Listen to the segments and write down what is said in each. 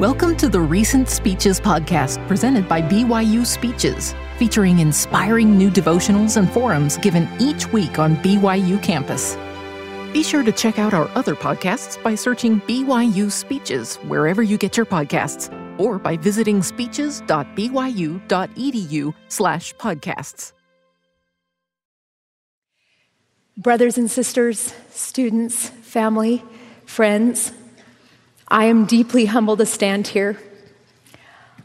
Welcome to the Recent Speeches podcast presented by BYU Speeches, featuring inspiring new devotionals and forums given each week on BYU campus. Be sure to check out our other podcasts by searching BYU Speeches wherever you get your podcasts or by visiting speeches.byu.edu slash podcasts. Brothers and sisters, students, family, friends, I am deeply humbled to stand here.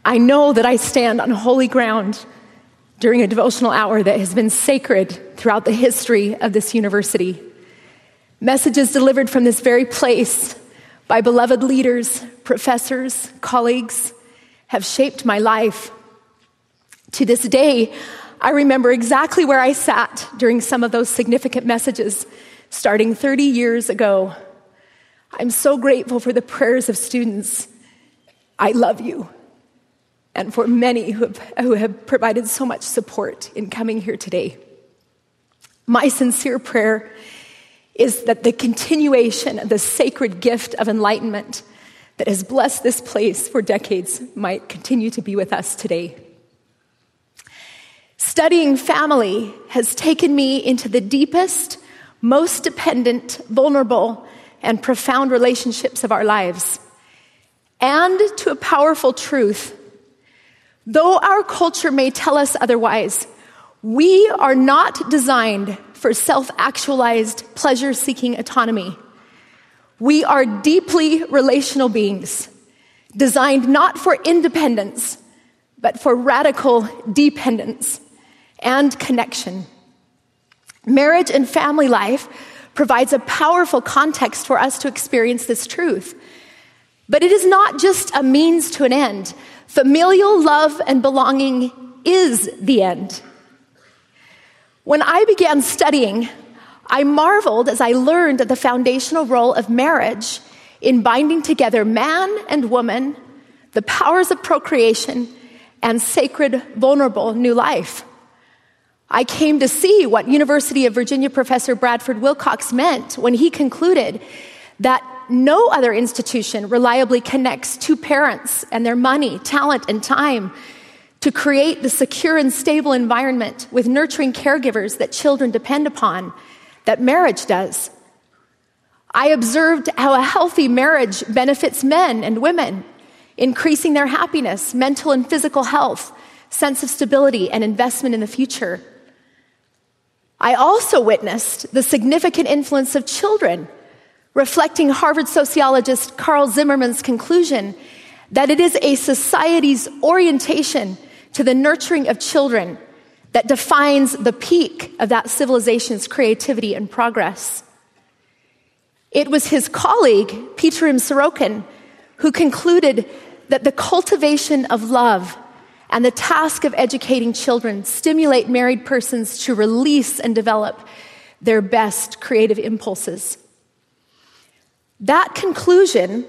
I know that I stand on holy ground during a devotional hour that has been sacred throughout the history of this university. Messages delivered from this very place by beloved leaders, professors, colleagues have shaped my life. To this day, I remember exactly where I sat during some of those significant messages starting 30 years ago. I'm so grateful for the prayers of students. I love you. And for many who have, who have provided so much support in coming here today. My sincere prayer is that the continuation of the sacred gift of enlightenment that has blessed this place for decades might continue to be with us today. Studying family has taken me into the deepest, most dependent, vulnerable, and profound relationships of our lives, and to a powerful truth. Though our culture may tell us otherwise, we are not designed for self actualized, pleasure seeking autonomy. We are deeply relational beings, designed not for independence, but for radical dependence and connection. Marriage and family life provides a powerful context for us to experience this truth. But it is not just a means to an end. Familial love and belonging is the end. When I began studying, I marveled as I learned the foundational role of marriage in binding together man and woman, the powers of procreation, and sacred, vulnerable new life. I came to see what University of Virginia professor Bradford Wilcox meant when he concluded that no other institution reliably connects two parents and their money, talent, and time to create the secure and stable environment with nurturing caregivers that children depend upon that marriage does. I observed how a healthy marriage benefits men and women, increasing their happiness, mental and physical health, sense of stability, and investment in the future. I also witnessed the significant influence of children, reflecting Harvard sociologist Carle Zimmerman's conclusion that it is a society's orientation to the nurturing of children that defines the peak of that civilization's creativity and progress. It was his colleague, Pitirim Sorokin, who concluded that the cultivation of love and the task of educating children stimulate married persons to release and develop their best creative impulses. That conclusion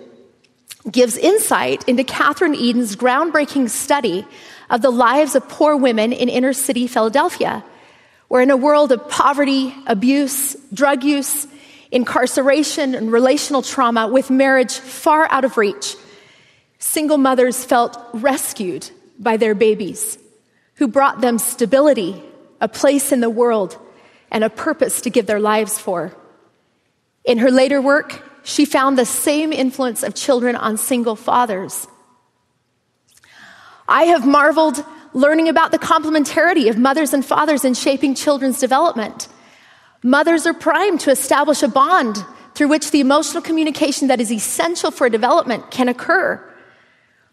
gives insight into Kathryn Edin's groundbreaking study of the lives of poor women in inner city Philadelphia, where in a world of poverty, abuse, drug use, incarceration, and relational trauma, with marriage far out of reach, single mothers felt rescued by their babies, who brought them stability, a place in the world, and a purpose to give their lives for. In her later work, she found the same influence of children on single fathers. I have marveled learning about the complementarity of mothers and fathers in shaping children's development. Mothers are primed to establish a bond through which the emotional communication that is essential for development can occur.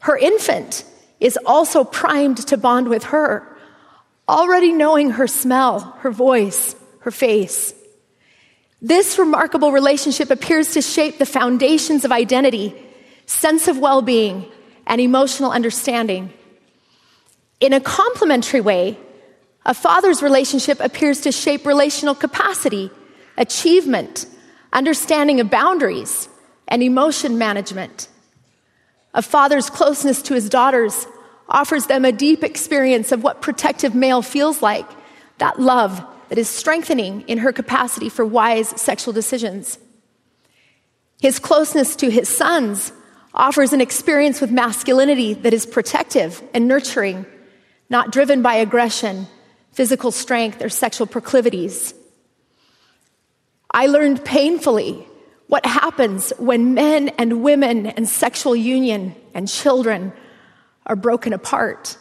Her infant is also primed to bond with her, already knowing her smell, her voice, her face. This remarkable relationship appears to shape the foundations of identity, sense of well being, and emotional understanding. In a complementary way, a father's relationship appears to shape relational capacity, achievement, understanding of boundaries, and emotion management. A father's closeness to his daughters offers them a deep experience of what protective male feels like, that love that is strengthening in her capacity for wise sexual decisions. His closeness to his sons offers an experience with masculinity that is protective and nurturing, not driven by aggression, physical strength, or sexual proclivities. I learned painfully what happens when men and women and sexual union and children are broken apart.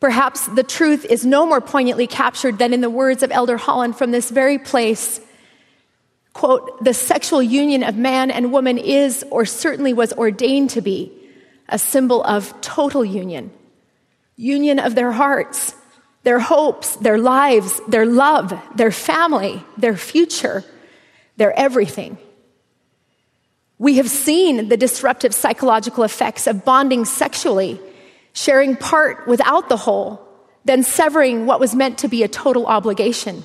Perhaps the truth is no more poignantly captured than in the words of Elder Holland from this very place. Quote, the sexual union of man and woman is, or certainly was ordained to be, a symbol of total union. Union of their hearts, their hopes, their lives, their love, their family, their future, their everything. We have seen the disruptive psychological effects of bonding sexually sharing part without the whole, then severing what was meant to be a total obligation.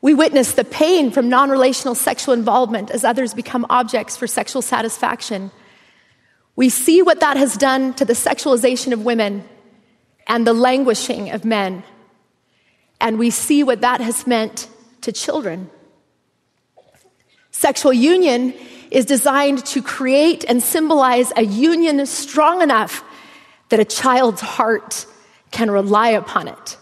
We witness the pain from non relational sexual involvement as others become objects for sexual satisfaction. We see what that has done to the sexualization of women and the languishing of men. And we see what that has meant to children. Sexual union is designed to create and symbolize a union strong enough that a child's heart can rely upon it.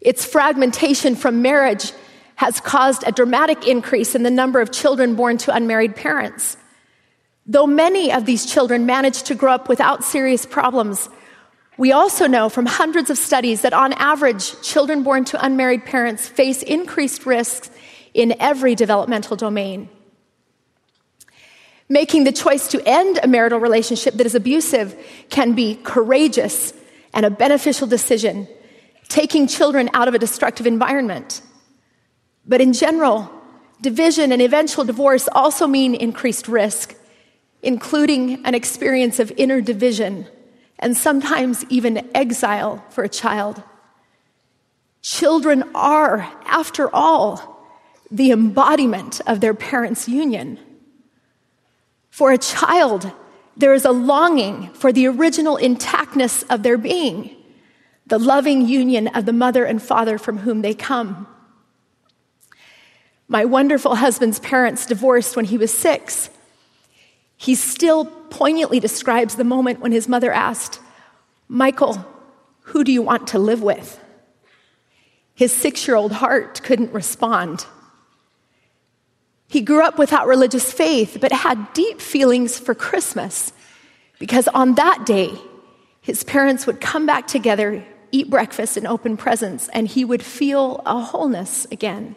Its fragmentation from marriage has caused a dramatic increase in the number of children born to unmarried parents. Though many of these children manage to grow up without serious problems, we also know from hundreds of studies that on average, children born to unmarried parents face increased risks in every developmental domain. Making the choice to end a marital relationship that is abusive can be courageous and a beneficial decision, taking children out of a destructive environment. But in general, division and eventual divorce also mean increased risk, including an experience of inner division and sometimes even exile for a child. Children are, after all, the embodiment of their parents' union. For a child, there is a longing for the original intactness of their being, the loving union of the mother and father from whom they come. My wonderful husband's parents divorced when he was six. He still poignantly describes the moment when his mother asked, Michael, who do you want to live with? His six year old heart couldn't respond. He grew up without religious faith, but had deep feelings for Christmas because on that day, his parents would come back together, eat breakfast, and open presents, and he would feel a wholeness again.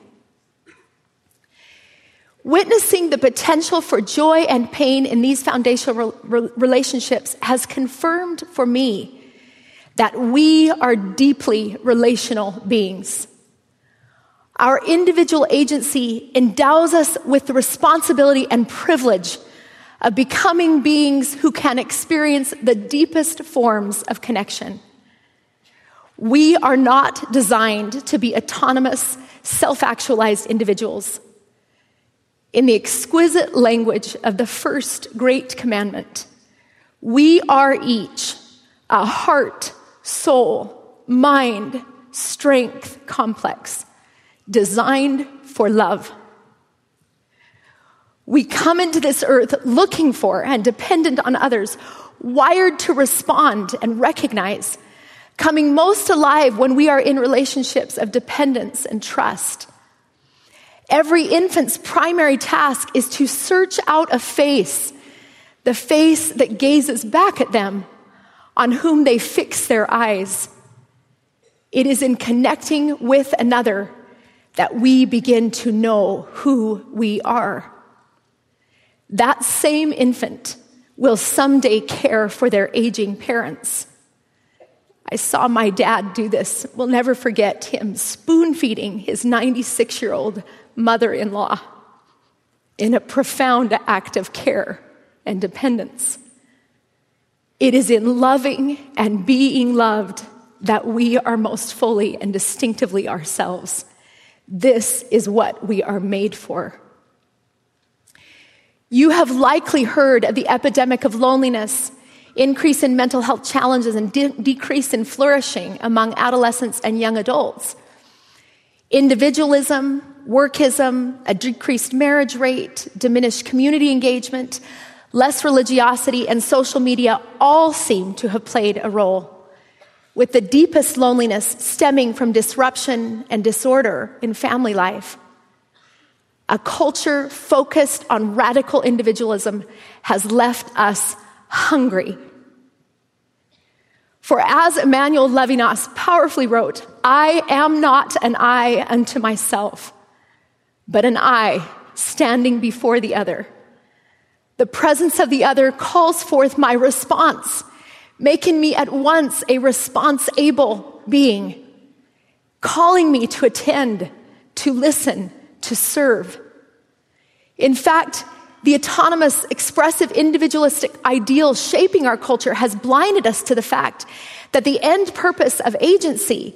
Witnessing the potential for joy and pain in these foundational relationships has confirmed for me that we are deeply relational beings. Our individual agency endows us with the responsibility and privilege of becoming beings who can experience the deepest forms of connection. We are not designed to be autonomous, self actualized individuals. In the exquisite language of the first great commandment, we are each a heart, soul, mind, strength complex designed for love. We come into this earth looking for and dependent on others, wired to respond and recognize, coming most alive when we are in relationships of dependence and trust. Every infant's primary task is to search out a face, the face that gazes back at them, on whom they fix their eyes. It is in connecting with another that we begin to know who we are. That same infant will someday care for their aging parents. I saw my dad do this. We'll never forget him spoon feeding his 96 year old mother in law in a profound act of care and dependence. It is in loving and being loved that we are most fully and distinctively ourselves. This is what we are made for. You have likely heard of the epidemic of loneliness, increase in mental health challenges, and de- decrease in flourishing among adolescents and young adults. Individualism, workism, a decreased marriage rate, diminished community engagement, less religiosity, and social media all seem to have played a role, with the deepest loneliness stemming from disruption and disorder in family life. A culture focused on radical individualism has left us hungry. For as Emmanuel Levinas powerfully wrote, I am not an I unto myself, but an I standing before the other. The presence of the other calls forth my response, making me at once a response able being, calling me to attend, to listen, to serve. In fact, the autonomous, expressive, individualistic ideal shaping our culture has blinded us to the fact that the end purpose of agency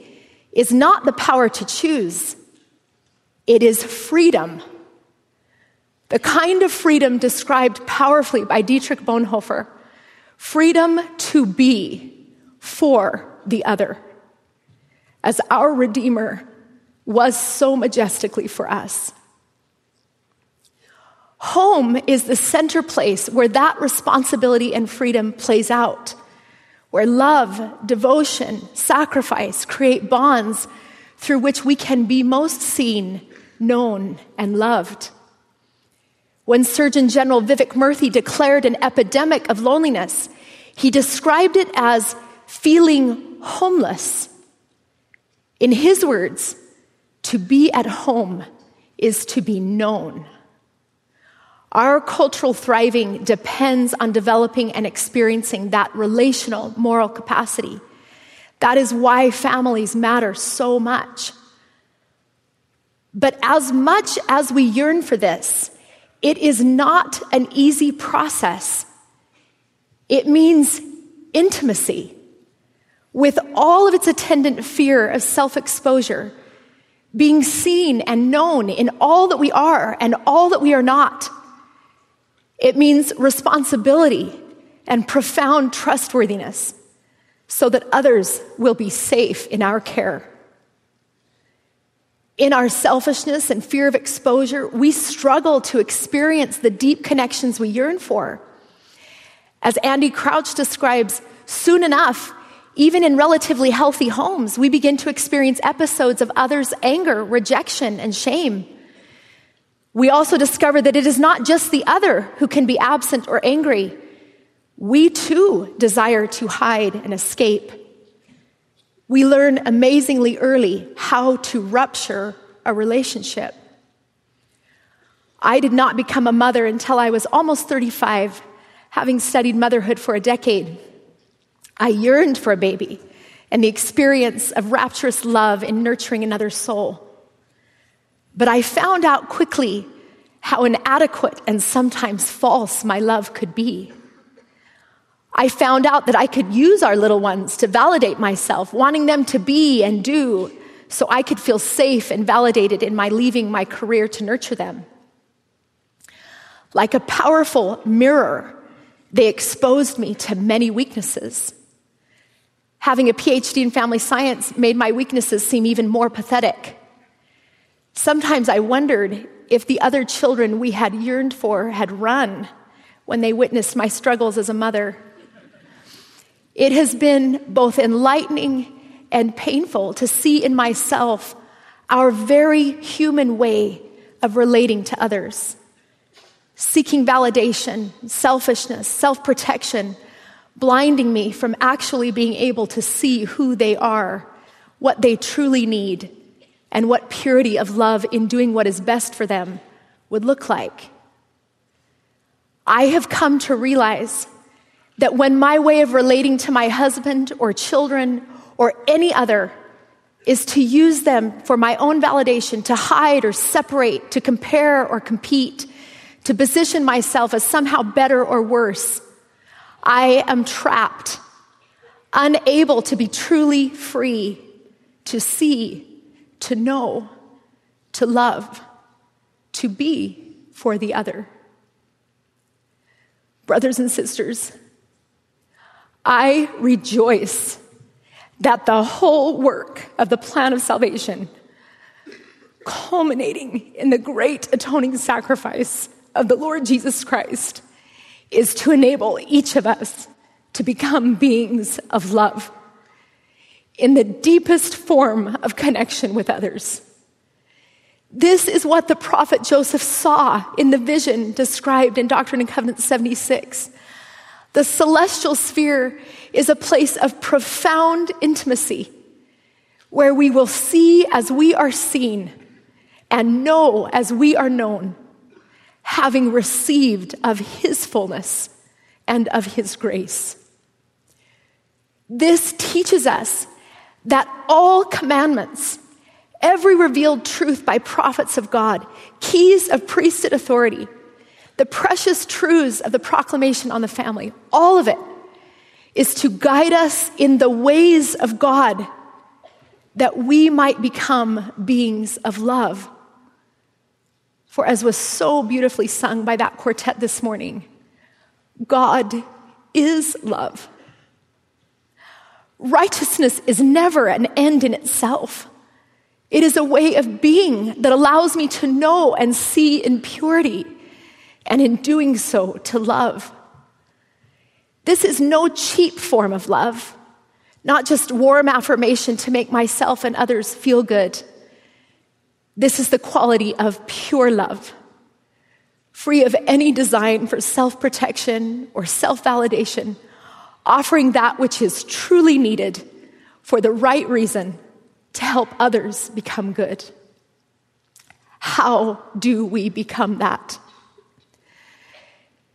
is not the power to choose, it is freedom. The kind of freedom described powerfully by Dietrich Bonhoeffer freedom to be for the other, as our Redeemer was so majestically for us. Home is the center place where that responsibility and freedom plays out, where love, devotion, sacrifice create bonds through which we can be most seen, known, and loved. When Surgeon General Vivek Murthy declared an epidemic of loneliness, he described it as feeling homeless. In his words, to be at home is to be known. Our cultural thriving depends on developing and experiencing that relational moral capacity. That is why families matter so much. But as much as we yearn for this, it is not an easy process. It means intimacy with all of its attendant fear of self exposure, being seen and known in all that we are and all that we are not. It means responsibility and profound trustworthiness so that others will be safe in our care. In our selfishness and fear of exposure, we struggle to experience the deep connections we yearn for. As Andy Crouch describes, soon enough, even in relatively healthy homes, we begin to experience episodes of others' anger, rejection, and shame. We also discover that it is not just the other who can be absent or angry. We too desire to hide and escape. We learn amazingly early how to rupture a relationship. I did not become a mother until I was almost 35, having studied motherhood for a decade. I yearned for a baby and the experience of rapturous love in nurturing another soul. But I found out quickly how inadequate and sometimes false my love could be. I found out that I could use our little ones to validate myself, wanting them to be and do so I could feel safe and validated in my leaving my career to nurture them. Like a powerful mirror, they exposed me to many weaknesses. Having a PhD in family science made my weaknesses seem even more pathetic. Sometimes I wondered if the other children we had yearned for had run when they witnessed my struggles as a mother. It has been both enlightening and painful to see in myself our very human way of relating to others. Seeking validation, selfishness, self protection, blinding me from actually being able to see who they are, what they truly need, and what purity of love in doing what is best for them would look like. I have come to realize that when my way of relating to my husband or children or any other is to use them for my own validation, to hide or separate, to compare or compete, to position myself as somehow better or worse, I am trapped, unable to be truly free, to see, to know, to love, to be for the other. Brothers and sisters, I rejoice that the whole work of the plan of salvation culminating in the great atoning sacrifice of the Lord Jesus Christ, is to enable each of us to become beings of love in the deepest form of connection with others. This is what the prophet Joseph saw in the vision described in Doctrine and Covenants 76. The celestial sphere is a place of profound intimacy where we will see as we are seen and know as we are known, having received of his fullness and of his grace. This teaches us that all commandments, every revealed truth by prophets of God, keys of priesthood authority, the precious truths of the proclamation on the family, all of it is to guide us in the ways of God that we might become beings of love. For as was so beautifully sung by that quartet this morning, God is love. Righteousness is never an end in itself. It is a way of being that allows me to know and see in purity, and in doing so, to love. This is no cheap form of love, not just warm affirmation to make myself and others feel good. This is the quality of pure love, free of any design for self protection or self validation offering that which is truly needed for the right reason to help others become good. How do we become that?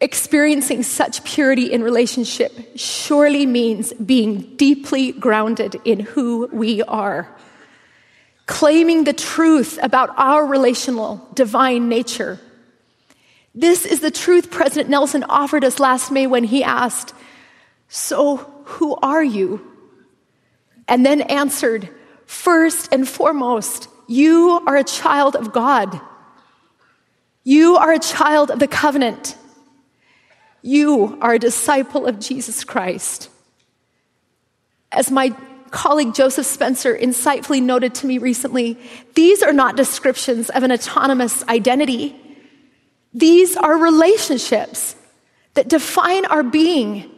Experiencing such purity in relationship surely means being deeply grounded in who we are. Claiming the truth about our relational divine nature. This is the truth President Nelson offered us last May when he asked, so, who are you? And then answered, First and foremost, you are a child of God. You are a child of the covenant. You are a disciple of Jesus Christ. As my colleague Joseph Spencer insightfully noted to me recently, these are not descriptions of an autonomous identity. These are relationships that define our being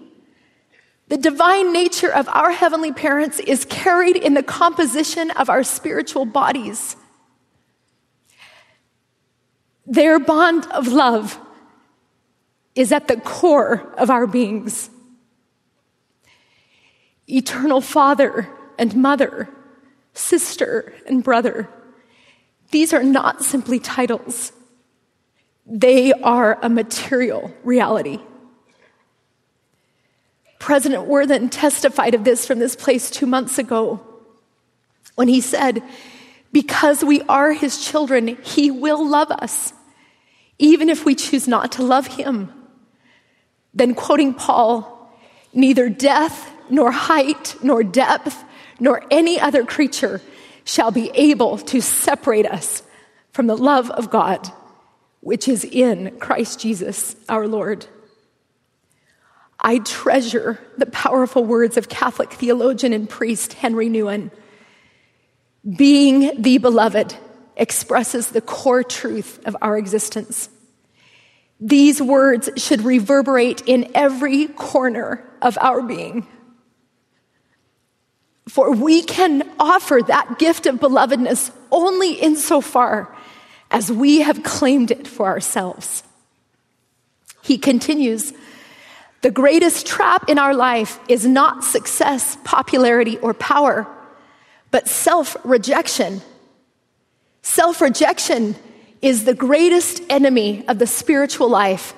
the divine nature of our heavenly parents is carried in the composition of our spiritual bodies. Their bond of love is at the core of our beings. Eternal Father and Mother, Sister and Brother, these are not simply titles, they are a material reality. President Worthen testified of this from this place two months ago when he said, Because we are his children, he will love us, even if we choose not to love him. Then, quoting Paul, neither death, nor height, nor depth, nor any other creature shall be able to separate us from the love of God, which is in Christ Jesus our Lord. I treasure the powerful words of Catholic theologian and priest Henri Nouwen. Being the beloved expresses the core truth of our existence. These words should reverberate in every corner of our being. For we can offer that gift of belovedness only insofar as we have claimed it for ourselves. He continues, the greatest trap in our life is not success, popularity, or power, but self rejection. Self rejection is the greatest enemy of the spiritual life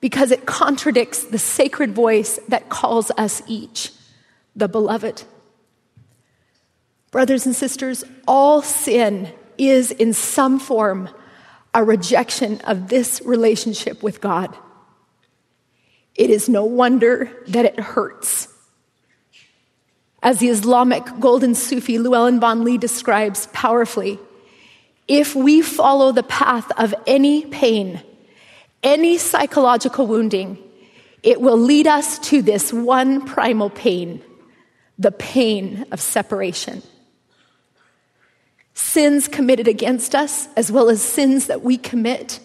because it contradicts the sacred voice that calls us each the beloved. Brothers and sisters, all sin is in some form a rejection of this relationship with God. It is no wonder that it hurts. As the Islamic golden Sufi Llewellyn Vaughan-Lee describes powerfully, if we follow the path of any pain, any psychological wounding, it will lead us to this one primal pain, the pain of separation. sins committed against us, as well as sins that we commit,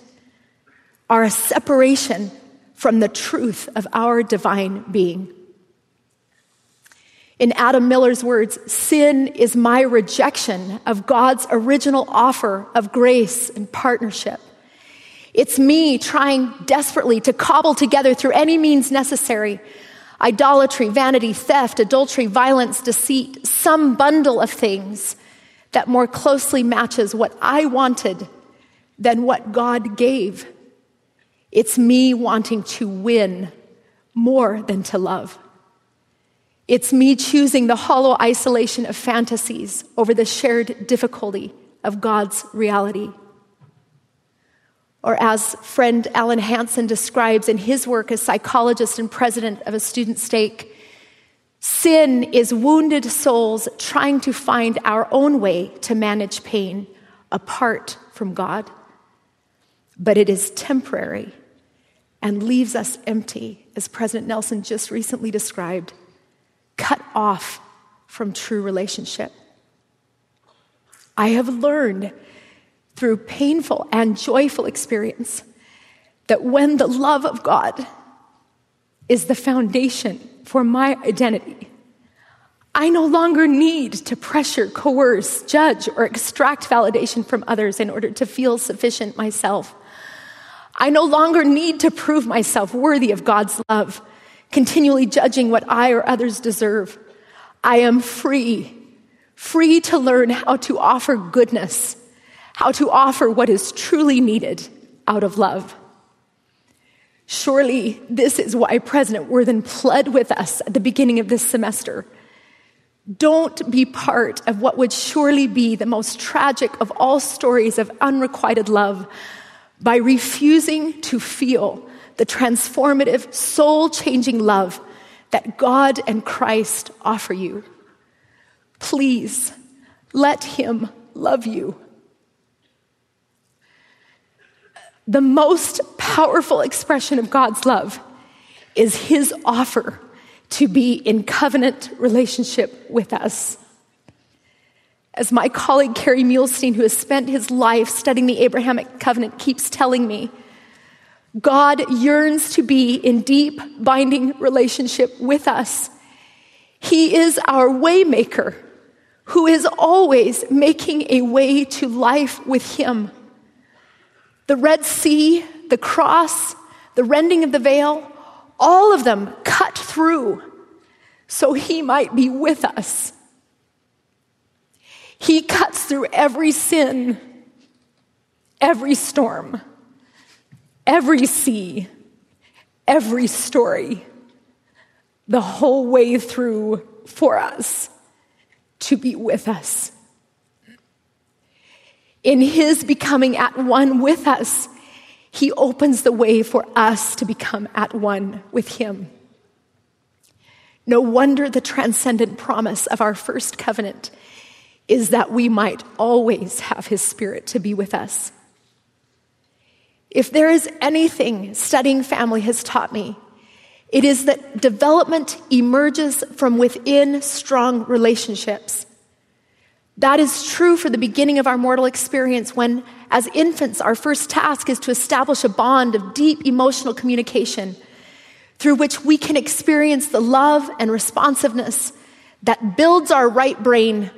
are a separation from the truth of our divine being. In Adam Miller's words, sin is my rejection of God's original offer of grace and partnership. It's me trying desperately to cobble together through any means necessary idolatry, vanity, theft, adultery, violence, deceit, some bundle of things that more closely matches what I wanted than what God gave. It's me wanting to win more than to love. It's me choosing the hollow isolation of fantasies over the shared difficulty of God's reality. Or as friend Alan Hansen describes in his work as psychologist and president of a student stake, sin is wounded souls trying to find our own way to manage pain apart from God. But it is temporary and leaves us empty, as President Nelson just recently described cut off from true relationship. I have learned through painful and joyful experience that when the love of God is the foundation for my identity, I no longer need to pressure, coerce, judge, or extract validation from others in order to feel sufficient myself. I no longer need to prove myself worthy of God's love continually judging what I or others deserve. I am free, free to learn how to offer goodness, how to offer what is truly needed out of love. Surely, this is why President Worthen pled with us at the beginning of this semester. Don't be part of what would surely be the most tragic of all stories of unrequited love by refusing to feel the transformative, soul changing love that God and Christ offer you. Please let Him love you. The most powerful expression of God's love is His offer to be in covenant relationship with us. As my colleague Kerry Muhlestein, who has spent his life studying the Abrahamic covenant, keeps telling me, God yearns to be in deep, binding relationship with us. He is our waymaker who is always making a way to life with Him. The Red Sea, the cross, the rending of the veil, all of them cut through so He might be with us. He cuts through every sin, every storm every sea, every story, the whole way through for us to be with us. In his becoming at one with us, he opens the way for us to become at one with him. No wonder the transcendent promise of our first covenant is that we might always have his spirit to be with us. If there is anything studying family has taught me, it is that development emerges from within strong relationships. That is true for the beginning of our mortal experience when, as infants, our first task is to establish a bond of deep emotional communication through which we can experience the love and responsiveness that builds our right brain,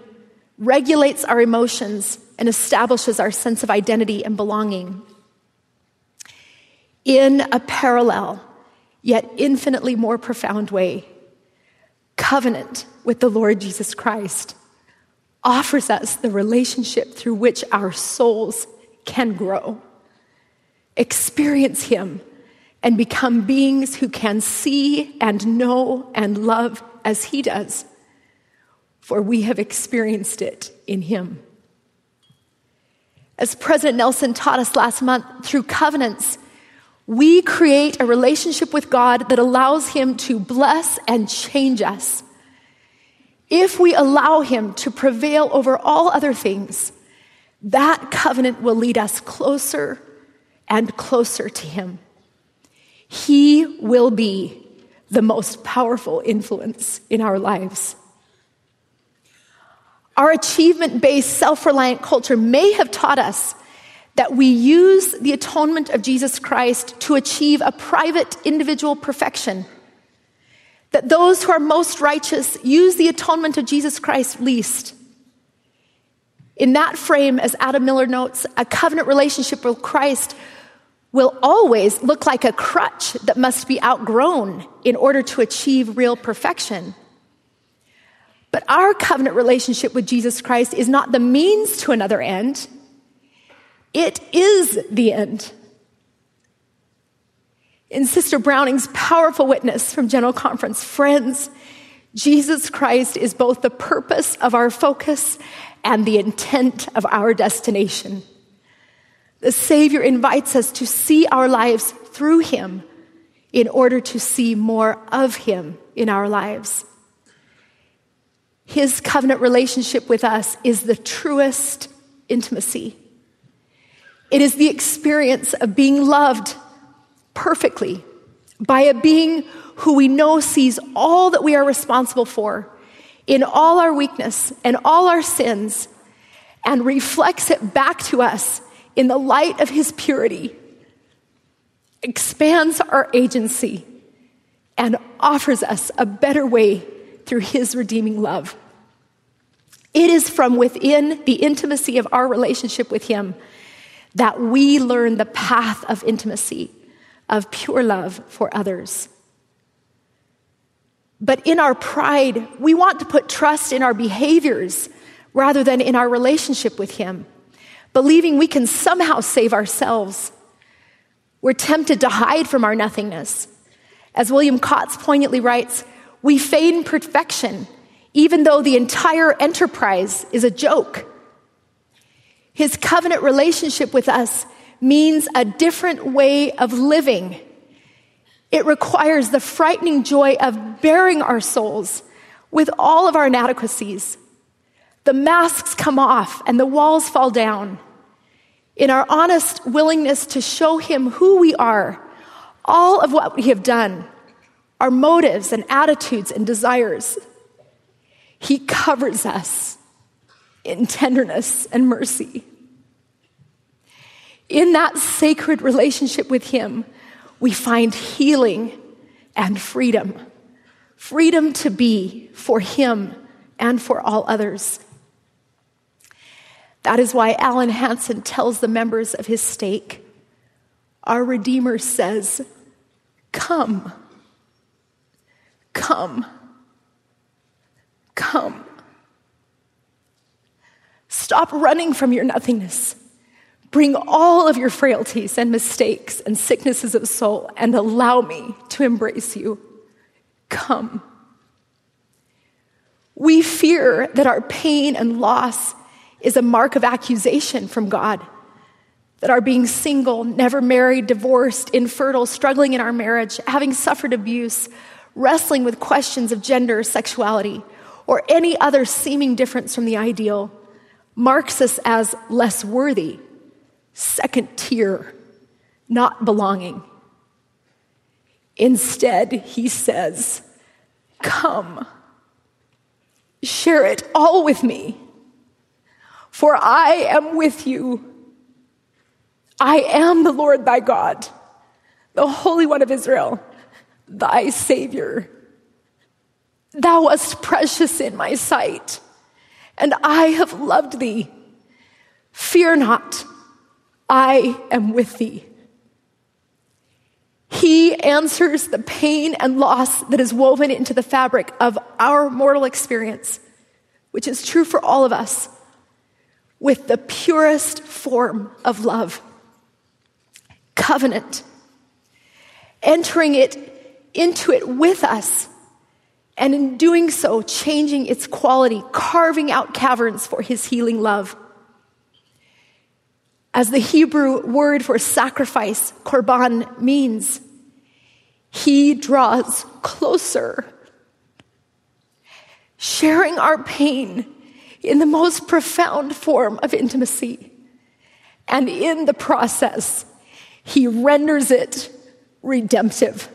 regulates our emotions, and establishes our sense of identity and belonging in a parallel, yet infinitely more profound way. Covenant with the Lord Jesus Christ offers us the relationship through which our souls can grow, experience Him, and become beings who can see and know and love as He does, for we have experienced it in Him. As President Nelson taught us last month, through covenants, we create a relationship with God that allows Him to bless and change us. If we allow Him to prevail over all other things, that covenant will lead us closer and closer to Him. He will be the most powerful influence in our lives. Our achievement based, self reliant culture may have taught us that we use the atonement of Jesus Christ to achieve a private individual perfection. That those who are most righteous use the atonement of Jesus Christ least. In that frame, as Adam Miller notes, a covenant relationship with Christ will always look like a crutch that must be outgrown in order to achieve real perfection. But our covenant relationship with Jesus Christ is not the means to another end, it is the end. In Sister Browning's powerful witness from General Conference, friends, Jesus Christ is both the purpose of our focus and the intent of our destination. The Savior invites us to see our lives through Him in order to see more of Him in our lives. His covenant relationship with us is the truest intimacy. It is the experience of being loved perfectly by a being who we know sees all that we are responsible for in all our weakness and all our sins and reflects it back to us in the light of his purity, expands our agency, and offers us a better way through his redeeming love. It is from within the intimacy of our relationship with him that we learn the path of intimacy, of pure love for others. But in our pride, we want to put trust in our behaviors rather than in our relationship with Him, believing we can somehow save ourselves. We're tempted to hide from our nothingness. As William Kotz poignantly writes, we feign perfection, even though the entire enterprise is a joke. His covenant relationship with us means a different way of living. It requires the frightening joy of baring our souls with all of our inadequacies. The masks come off and the walls fall down. In our honest willingness to show Him who we are, all of what we have done, our motives and attitudes and desires, He covers us in tenderness and mercy. In that sacred relationship with Him, we find healing and freedom. Freedom to be for Him and for all others. That is why Alan Hansen tells the members of his stake, Our Redeemer says, Come, come, come. Stop running from your nothingness. Bring all of your frailties and mistakes and sicknesses of soul and allow me to embrace you. Come. We fear that our pain and loss is a mark of accusation from God. That our being single, never married, divorced, infertile, struggling in our marriage, having suffered abuse, wrestling with questions of gender, sexuality, or any other seeming difference from the ideal marks us as less worthy, second tier, not belonging. Instead, he says, Come, share it all with me, for I am with you. I am the Lord thy God, the Holy One of Israel, thy Savior. Thou wast precious in my sight and I have loved thee. Fear not, I am with thee. He answers the pain and loss that is woven into the fabric of our mortal experience, which is true for all of us, with the purest form of love covenant, entering it into it with us and in doing so, changing its quality, carving out caverns for his healing love. As the Hebrew word for sacrifice, korban, means, he draws closer, sharing our pain in the most profound form of intimacy. And in the process, he renders it redemptive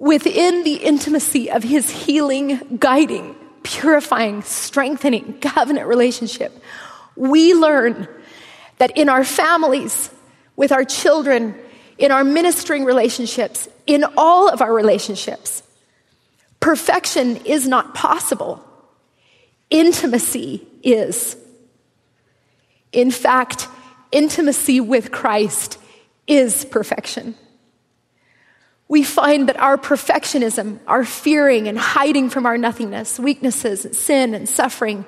within the intimacy of his healing, guiding, purifying, strengthening covenant relationship, we learn that in our families, with our children, in our ministering relationships, in all of our relationships, perfection is not possible. Intimacy is. In fact, intimacy with Christ is perfection. We find that our perfectionism, our fearing and hiding from our nothingness, weaknesses, sin, and suffering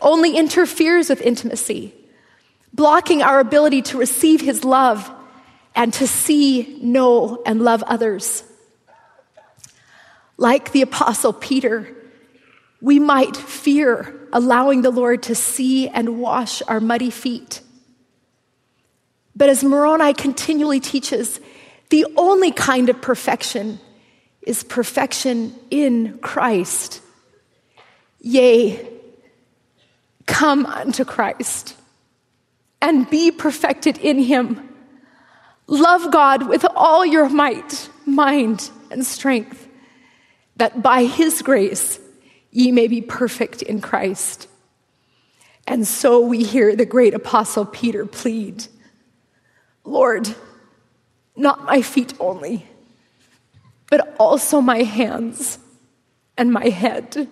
only interferes with intimacy, blocking our ability to receive His love and to see, know, and love others. Like the Apostle Peter, we might fear allowing the Lord to see and wash our muddy feet. But as Moroni continually teaches, the only kind of perfection is perfection in Christ. Yea, come unto Christ and be perfected in him. Love God with all your might, mind, and strength, that by his grace ye may be perfect in Christ. And so we hear the great apostle Peter plead Lord, not my feet only, but also my hands and my head.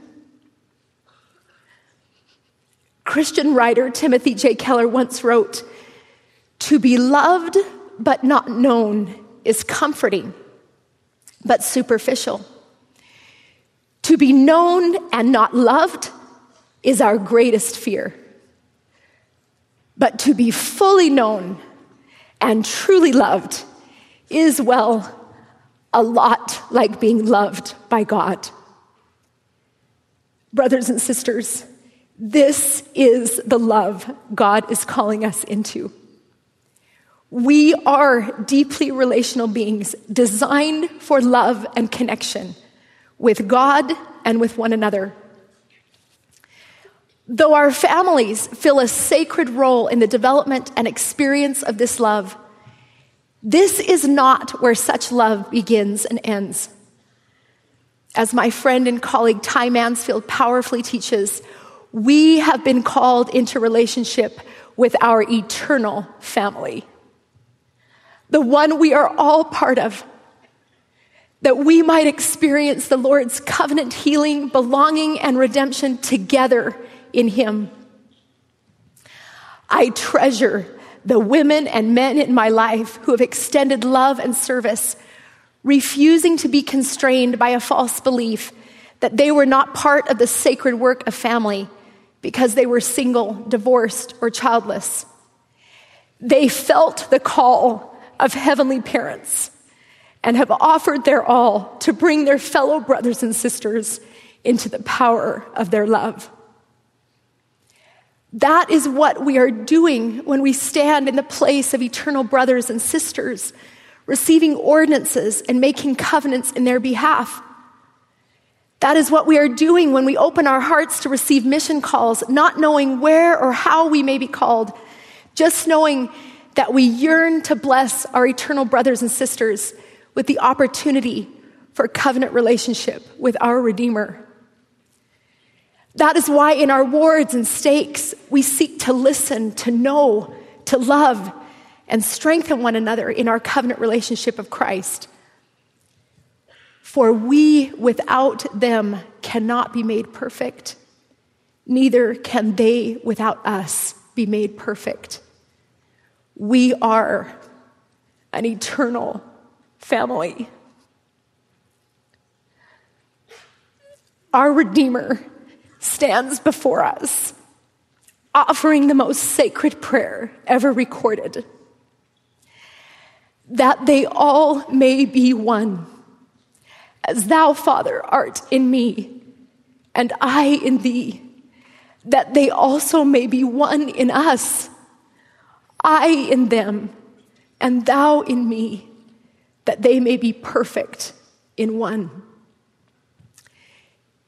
Christian writer Timothy J. Keller once wrote To be loved but not known is comforting, but superficial. To be known and not loved is our greatest fear. But to be fully known and truly loved is, well, a lot like being loved by God. Brothers and sisters, this is the love God is calling us into. We are deeply relational beings designed for love and connection with God and with one another. Though our families fill a sacred role in the development and experience of this love, this is not where such love begins and ends. As my friend and colleague Ty Mansfield powerfully teaches, we have been called into relationship with our eternal family, the one we are all part of, that we might experience the Lord's covenant healing, belonging, and redemption together in Him. I treasure the women and men in my life who have extended love and service, refusing to be constrained by a false belief that they were not part of the sacred work of family because they were single, divorced, or childless. They felt the call of heavenly parents and have offered their all to bring their fellow brothers and sisters into the power of their love. That is what we are doing when we stand in the place of eternal brothers and sisters, receiving ordinances and making covenants in their behalf. That is what we are doing when we open our hearts to receive mission calls, not knowing where or how we may be called, just knowing that we yearn to bless our eternal brothers and sisters with the opportunity for covenant relationship with our Redeemer. That is why in our wards and stakes, we seek to listen, to know, to love, and strengthen one another in our covenant relationship of Christ. For we without them cannot be made perfect, neither can they without us be made perfect. We are an eternal family. Our Redeemer stands before us, offering the most sacred prayer ever recorded that they all may be one, as thou, Father, art in me, and I in thee, that they also may be one in us, I in them, and thou in me, that they may be perfect in one.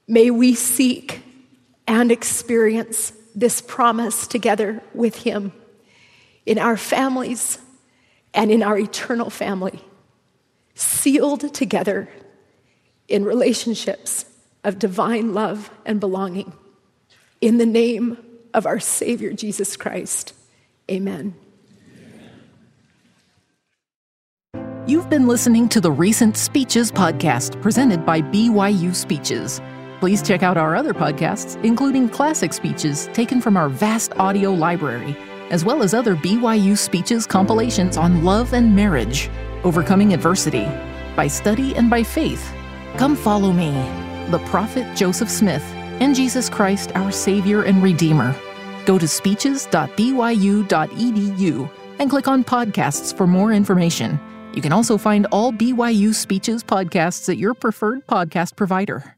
May we seek and experience this promise together with Him in our families and in our eternal family, sealed together in relationships of divine love and belonging. In the name of our Savior Jesus Christ, amen. You've been listening to the Recent Speeches podcast presented by BYU Speeches. Please check out our other podcasts, including classic speeches taken from our vast audio library, as well as other BYU Speeches compilations on love and marriage, overcoming adversity, by study and by faith. Come follow me, the prophet Joseph Smith, and Jesus Christ, our Savior and Redeemer. Go to speeches.byu.edu and click on podcasts for more information. You can also find all BYU Speeches podcasts at your preferred podcast provider.